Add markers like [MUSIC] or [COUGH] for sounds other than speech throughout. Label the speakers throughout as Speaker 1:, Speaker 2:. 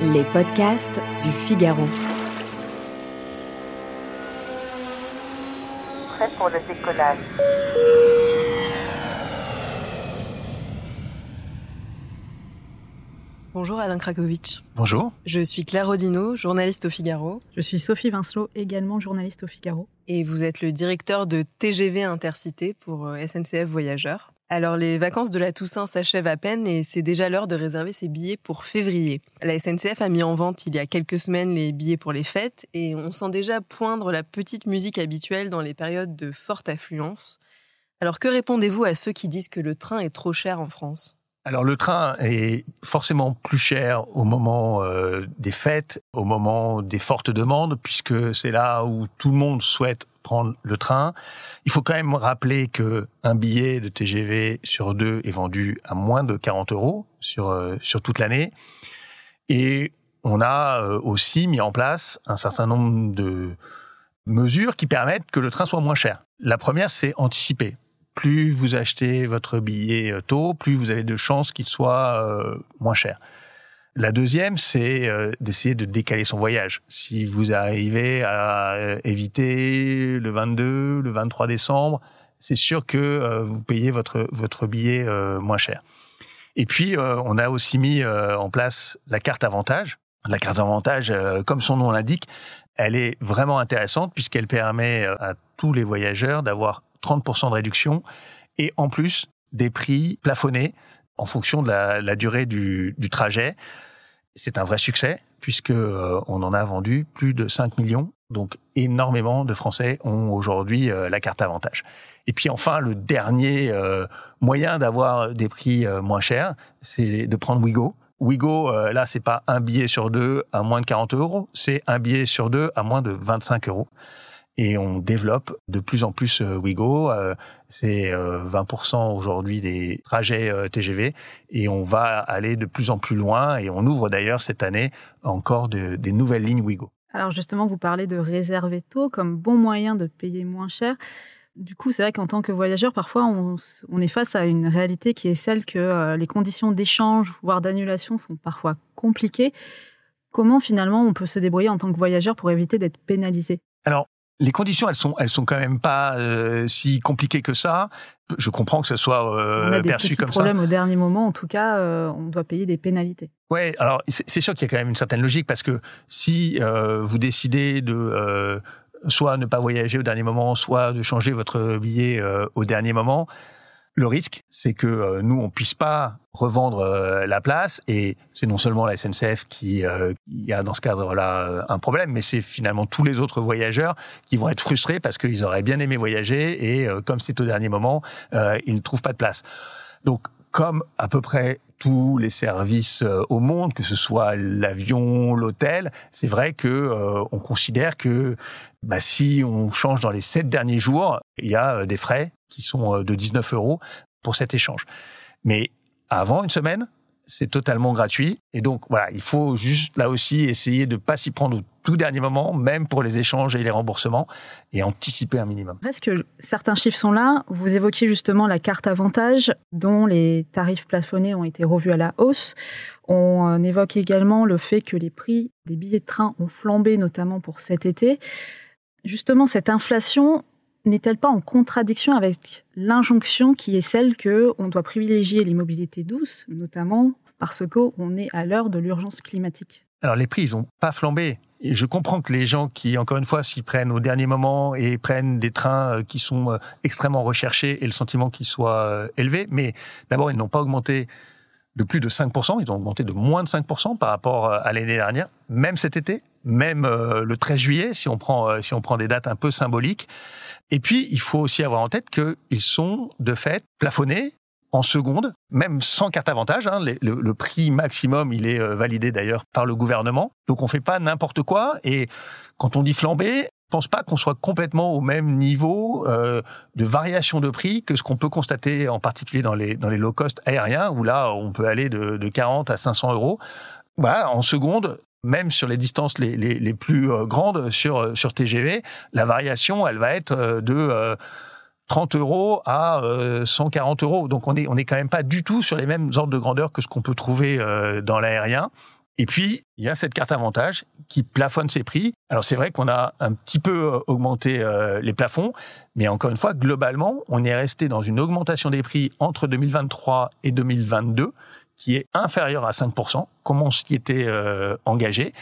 Speaker 1: Les podcasts du Figaro.
Speaker 2: Prêt pour le décollage.
Speaker 3: Bonjour Alain Krakowicz.
Speaker 4: Bonjour.
Speaker 3: Je suis Claire Rodino, journaliste au Figaro.
Speaker 5: Je suis Sophie Vincelot, également journaliste au Figaro.
Speaker 3: Et vous êtes le directeur de TGV Intercité pour euh, SNCF Voyageurs. Alors les vacances de la Toussaint s'achèvent à peine et c'est déjà l'heure de réserver ses billets pour février. La SNCF a mis en vente il y a quelques semaines les billets pour les fêtes et on sent déjà poindre la petite musique habituelle dans les périodes de forte affluence. Alors que répondez-vous à ceux qui disent que le train est trop cher en France?
Speaker 4: Alors le train est forcément plus cher au moment euh, des fêtes, au moment des fortes demandes, puisque c'est là où tout le monde souhaite prendre le train. Il faut quand même rappeler que un billet de TGV sur deux est vendu à moins de 40 euros sur euh, sur toute l'année, et on a euh, aussi mis en place un certain nombre de mesures qui permettent que le train soit moins cher. La première, c'est anticiper plus vous achetez votre billet euh, tôt, plus vous avez de chances qu'il soit moins cher. La deuxième, c'est euh, d'essayer de décaler son voyage. Si vous arrivez à éviter le 22, le 23 décembre, c'est sûr que vous payez votre votre billet moins cher. Et puis, on a aussi mis en place la carte avantage. La carte avantage, comme son nom l'indique, elle est vraiment intéressante puisqu'elle permet à tous les voyageurs d'avoir 30% de réduction et en plus des prix plafonnés en fonction de la, durée du, trajet. C'est un vrai succès puisque euh, on en a vendu plus de 5 millions. Donc énormément de Français ont aujourd'hui euh, la carte avantage. Et puis enfin, le dernier euh, moyen d'avoir des prix moins chers, c'est de prendre Wigo. Wigo, là, c'est pas un billet sur deux à moins de 40 euros, c'est un billet sur deux à moins de 25 euros et on développe de plus en plus euh, Wigo. Euh, c'est 20% euh, aujourd'hui des trajets TGV et on va aller de plus en plus loin et on ouvre d'ailleurs cette année encore des nouvelles lignes Wigo.
Speaker 5: Alors justement, vous parlez de réserver tôt comme bon moyen de payer moins cher. Du coup, c'est vrai qu'en tant que voyageur, parfois, on, on, est face à une réalité qui est celle que les conditions d'échange, voire d'annulation, sont parfois compliquées. Comment finalement on peut se débrouiller en tant que voyageur pour éviter d'être pénalisé?
Speaker 4: Alors, les conditions, elles sont, elles sont quand même pas euh, si compliquées que ça. Je comprends que ce soit euh,
Speaker 5: on a des
Speaker 4: perçu comme
Speaker 5: problèmes au dernier moment, en tout cas, euh, on doit payer des pénalités.
Speaker 4: Ouais, alors c'est sûr qu'il y a quand même une certaine logique parce que si euh, vous décidez de soit ne pas voyager au dernier moment, soit de changer votre billet au dernier moment, le risque, c'est que euh, nous, on puisse pas revendre euh, la place, et c'est non seulement la SNCF qui, euh, a dans ce cadre-là un problème, mais c'est finalement tous les autres voyageurs qui vont être frustrés parce qu'ils auraient bien aimé voyager, et comme c'est au dernier moment, ils ne trouvent pas de place. Donc, comme à peu près tous les services au monde, que ce soit l'avion, l'hôtel, c'est vrai que on considère que bah, si on change dans les sept derniers jours, il y a des frais qui sont euh, de 19 euros pour cet échange. Mais avant une semaine, c'est totalement gratuit. Et donc, voilà, il faut juste là aussi essayer de pas s'y prendre au tout dernier moment, même pour les échanges et les remboursements, et anticiper un minimum.
Speaker 5: Est-ce que certains chiffres sont là? Vous évoquiez justement la carte avantage, dont les tarifs plafonnés ont été revus à la hausse. On euh, évoque également le fait que les prix des billets de train ont flambé, notamment pour cet été. Justement, cette inflation, n'est-elle pas en contradiction avec l'injonction qui est celle que on doit privilégier les mobilités douces, notamment parce qu'on est à l'heure de l'urgence climatique?
Speaker 4: Alors les prix, ils n'ont pas flambé. Et je comprends que les gens qui, encore une fois, s'y prennent au dernier moment et prennent des trains euh, qui sont euh, extrêmement recherchés et le sentiment qu'ils soient euh, élevés, mais d'abord, ils n'ont pas augmenté de plus de 5%, ils ont augmenté de moins de 5% par rapport à l'année dernière, même cet été, même euh, le 13 juillet, si on prend euh, si on prend des dates un peu symboliques. Et puis, il faut aussi avoir en tête qu'ils sont de fait plafonnés en seconde, même sans carte avantage. Hein, le, prix maximum, il est validé d'ailleurs par le gouvernement. Donc on fait pas n'importe quoi. Et quand on dit flamber, je pense pas qu'on soit complètement au même niveau euh, de variation de prix que ce qu'on peut constater en particulier dans les dans les low cost aériens où là on peut aller de, de 40 à 500 euros. Voilà, en seconde, même sur les distances les, plus euh, grandes sur sur TGV, la variation elle va être euh, de 30 euros à 140 euros. Donc on est on est quand même pas du tout sur les mêmes ordres de grandeur que ce qu'on peut trouver dans l'aérien. Et puis, il y a cette carte avantage qui plafonne ses prix. Alors c'est vrai qu'on a un petit peu euh, augmenté euh, les plafonds, mais encore une fois, globalement, on est resté dans une augmentation des prix entre 2023 et 2022 qui est inférieure à 5%, comme on s'y était euh, engagé.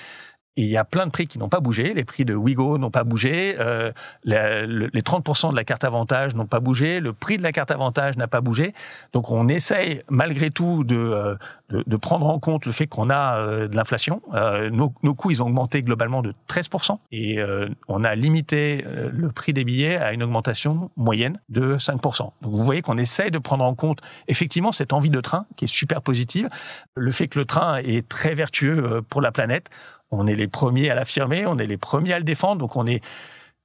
Speaker 4: Il y a plein de prix qui n'ont pas bougé. Les prix de Wigo n'ont pas bougé. Euh, les 30% de la carte avantage n'ont pas bougé. Le prix de la carte avantage n'a pas bougé. Donc on essaye malgré tout de, euh, de, de prendre en compte le fait qu'on a euh, de l'inflation. Euh, nos, nos, coûts, ils ont augmenté globalement de 13%. Et on a limité le prix des billets à une augmentation moyenne de 5%. Donc vous voyez qu'on essaye de prendre en compte effectivement cette envie de train qui est super positive. Le fait que le train est très vertueux pour la planète on est les premiers à l'affirmer, on est les premiers à le défendre, donc on est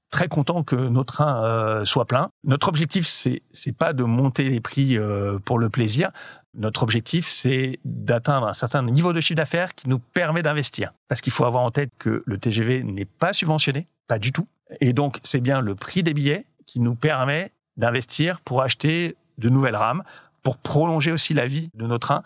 Speaker 4: très content que nos trains euh, soient pleins. Notre objectif, c'est c'est pas de monter les prix euh, pour le plaisir. Notre objectif, c'est d'atteindre un certain niveau de chiffre d'affaires qui nous permet d'investir. Parce qu'il faut avoir en tête que le TGV n'est pas subventionné, pas du tout. Et donc, c'est bien le prix des billets qui nous permet d'investir pour acheter de nouvelles rames, pour prolonger aussi la vie de nos trains.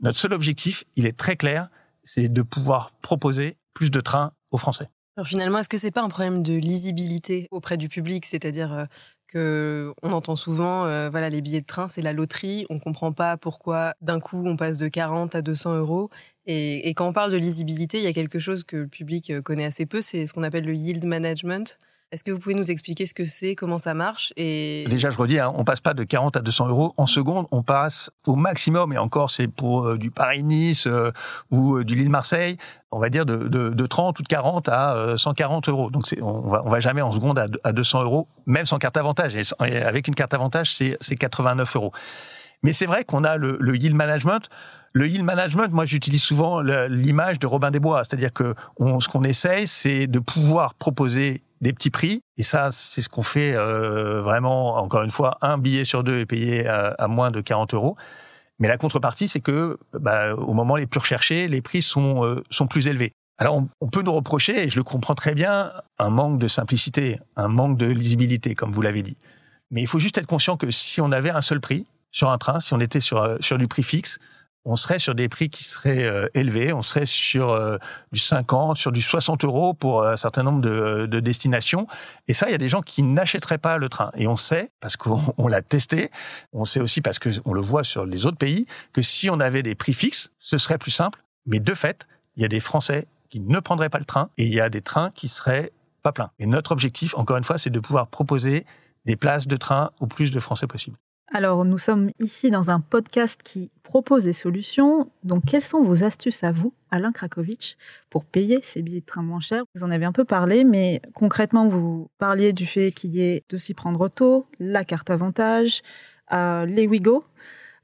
Speaker 4: Notre seul objectif, il est très clair, c'est de pouvoir proposer de trains aux Français.
Speaker 3: Alors finalement, est-ce que c'est pas un problème de lisibilité auprès du public, c'est-à-dire euh, que on entend souvent, euh, voilà, les billets de train, c'est la loterie, on comprend pas pourquoi d'un coup on passe de 40 à 200 euros. Et, et, quand on parle de lisibilité, il y a quelque chose que le public euh, connaît assez peu, c'est ce qu'on appelle le yield management. Est-ce que vous pouvez nous expliquer ce que c'est, comment ça marche et...
Speaker 4: Déjà, je redis, hein, on passe pas de 40 à 200 euros en seconde, on passe au maximum, et encore c'est pour euh, du Paris-Nice euh, ou euh, du Lille-Marseille, on va dire de, de, de, 30 ou de 40 à 140 euros. Donc on va, va jamais en seconde à, à 200 euros, même sans carte avantage. Et avec une carte avantage, c'est 89 euros. Mais c'est vrai qu'on a le, yield management. Le yield management, moi, j'utilise souvent l'image de Robin des Bois, c'est-à-dire que ce qu'on essaye, c'est de pouvoir proposer des petits prix. Et ça, c'est ce qu'on fait euh, vraiment, encore une fois, un billet sur deux est payé à, moins de 40 euros. Mais la contrepartie, c'est que bah, au moment les plus recherchés, les prix sont, euh, sont plus élevés. Alors, on, on, peut nous reprocher, et je le comprends très bien, un manque de simplicité, un manque de lisibilité, comme vous l'avez dit. Mais il faut juste être conscient que si on avait un seul prix sur un train, si on était sur, sur du prix fixe, on serait sur des prix qui seraient euh, élevés, on serait sur euh, du 50, sur du 60 euros pour euh, un certain nombre de, de destinations. Et ça, il y a des gens qui n'achèteraient pas le train. Et on sait, parce qu'on [LAUGHS] l'a testé, on sait aussi parce qu'on le voit sur les autres pays, que si on avait des prix fixes, ce serait plus simple. Mais de fait, il y a des Français qui ne prendraient pas le train et il y a des trains qui seraient pas pleins. Et notre objectif, encore une fois, c'est de pouvoir proposer des places de train au plus de Français possible.
Speaker 5: Alors, nous sommes ici dans un podcast qui propose des solutions. Donc, quelles sont vos astuces à vous, Alain Krakowicz, pour payer ces billets de train moins chers? Vous en avez un peu parlé, mais concrètement, vous parliez du fait qu'il y ait de s'y prendre tôt, la carte avantage, euh, les Wigo.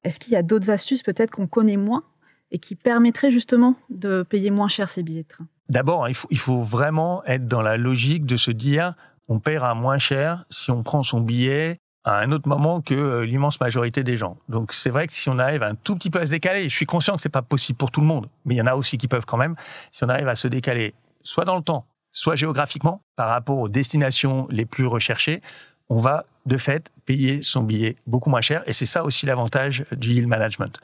Speaker 5: Est-ce qu'il y a d'autres astuces peut-être qu'on connaît moins et qui permettraient justement de payer moins cher ces billets de train?
Speaker 4: D'abord, il faut, il faut vraiment être dans la logique de se dire on paiera moins cher si on prend son billet à un autre moment que euh, l'immense majorité des gens. Donc c'est vrai que si on arrive un tout petit peu à se décaler, je suis conscient que c'est pas possible pour tout le monde, mais il y en a aussi qui peuvent quand même, si on arrive à se décaler, soit dans le temps, soit géographiquement, par rapport aux destinations les plus recherchées, on va de fait payer son billet beaucoup moins cher, et c'est ça aussi l'avantage du yield management.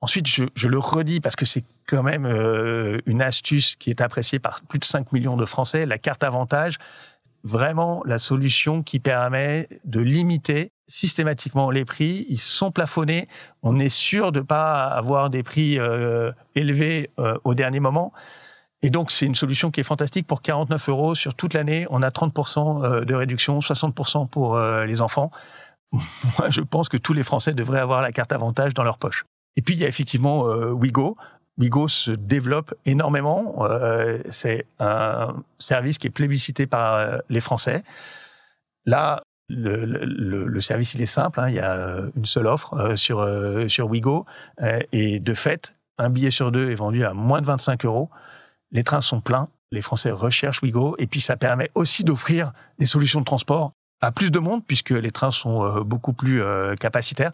Speaker 4: Ensuite, je, je, le redis parce que c'est quand même euh, une astuce qui est appréciée par plus de 5 millions de Français, la carte avantage vraiment la solution qui permet de limiter systématiquement les prix. Ils sont plafonnés. On est sûr de pas avoir des prix euh, élevés euh, au dernier moment. Et donc, c'est une solution qui est fantastique. Pour 49 euros sur toute l'année, on a 30% euh, de réduction, 60% pour les enfants. [LAUGHS] Moi, je pense que tous les Français devraient avoir la carte avantage dans leur poche. Et puis, il y a effectivement Wigo, Wigo se développe énormément. Euh, c'est un service qui est plébiscité par euh, les Français. Là, Le, le, le, service, il est simple. Hein. Il y a une seule offre euh, sur, euh, sur Wigo. Euh, et de fait, un billet sur deux est vendu à moins de 25 euros. Les trains sont pleins. Les Français recherchent Wigo. Et puis, ça permet aussi d'offrir des solutions de transport à plus de monde, puisque les trains sont beaucoup plus capacitaires.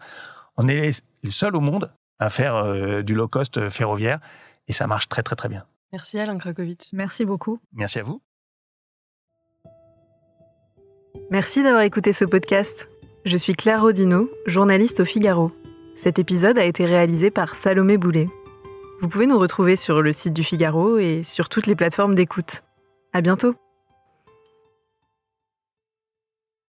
Speaker 4: On est les seuls au monde à faire du low cost ferroviaire. Et ça marche très, très, très bien.
Speaker 3: Merci Alain Krakowicz.
Speaker 5: Merci beaucoup.
Speaker 4: Merci à vous.
Speaker 3: Merci d'avoir écouté ce podcast. Je suis Claire Rodino, journaliste au Figaro. Cet épisode a été réalisé par Salomé Boulet. Vous pouvez nous retrouver sur le site du Figaro et sur toutes les plateformes d'écoute. À bientôt!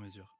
Speaker 6: mesure.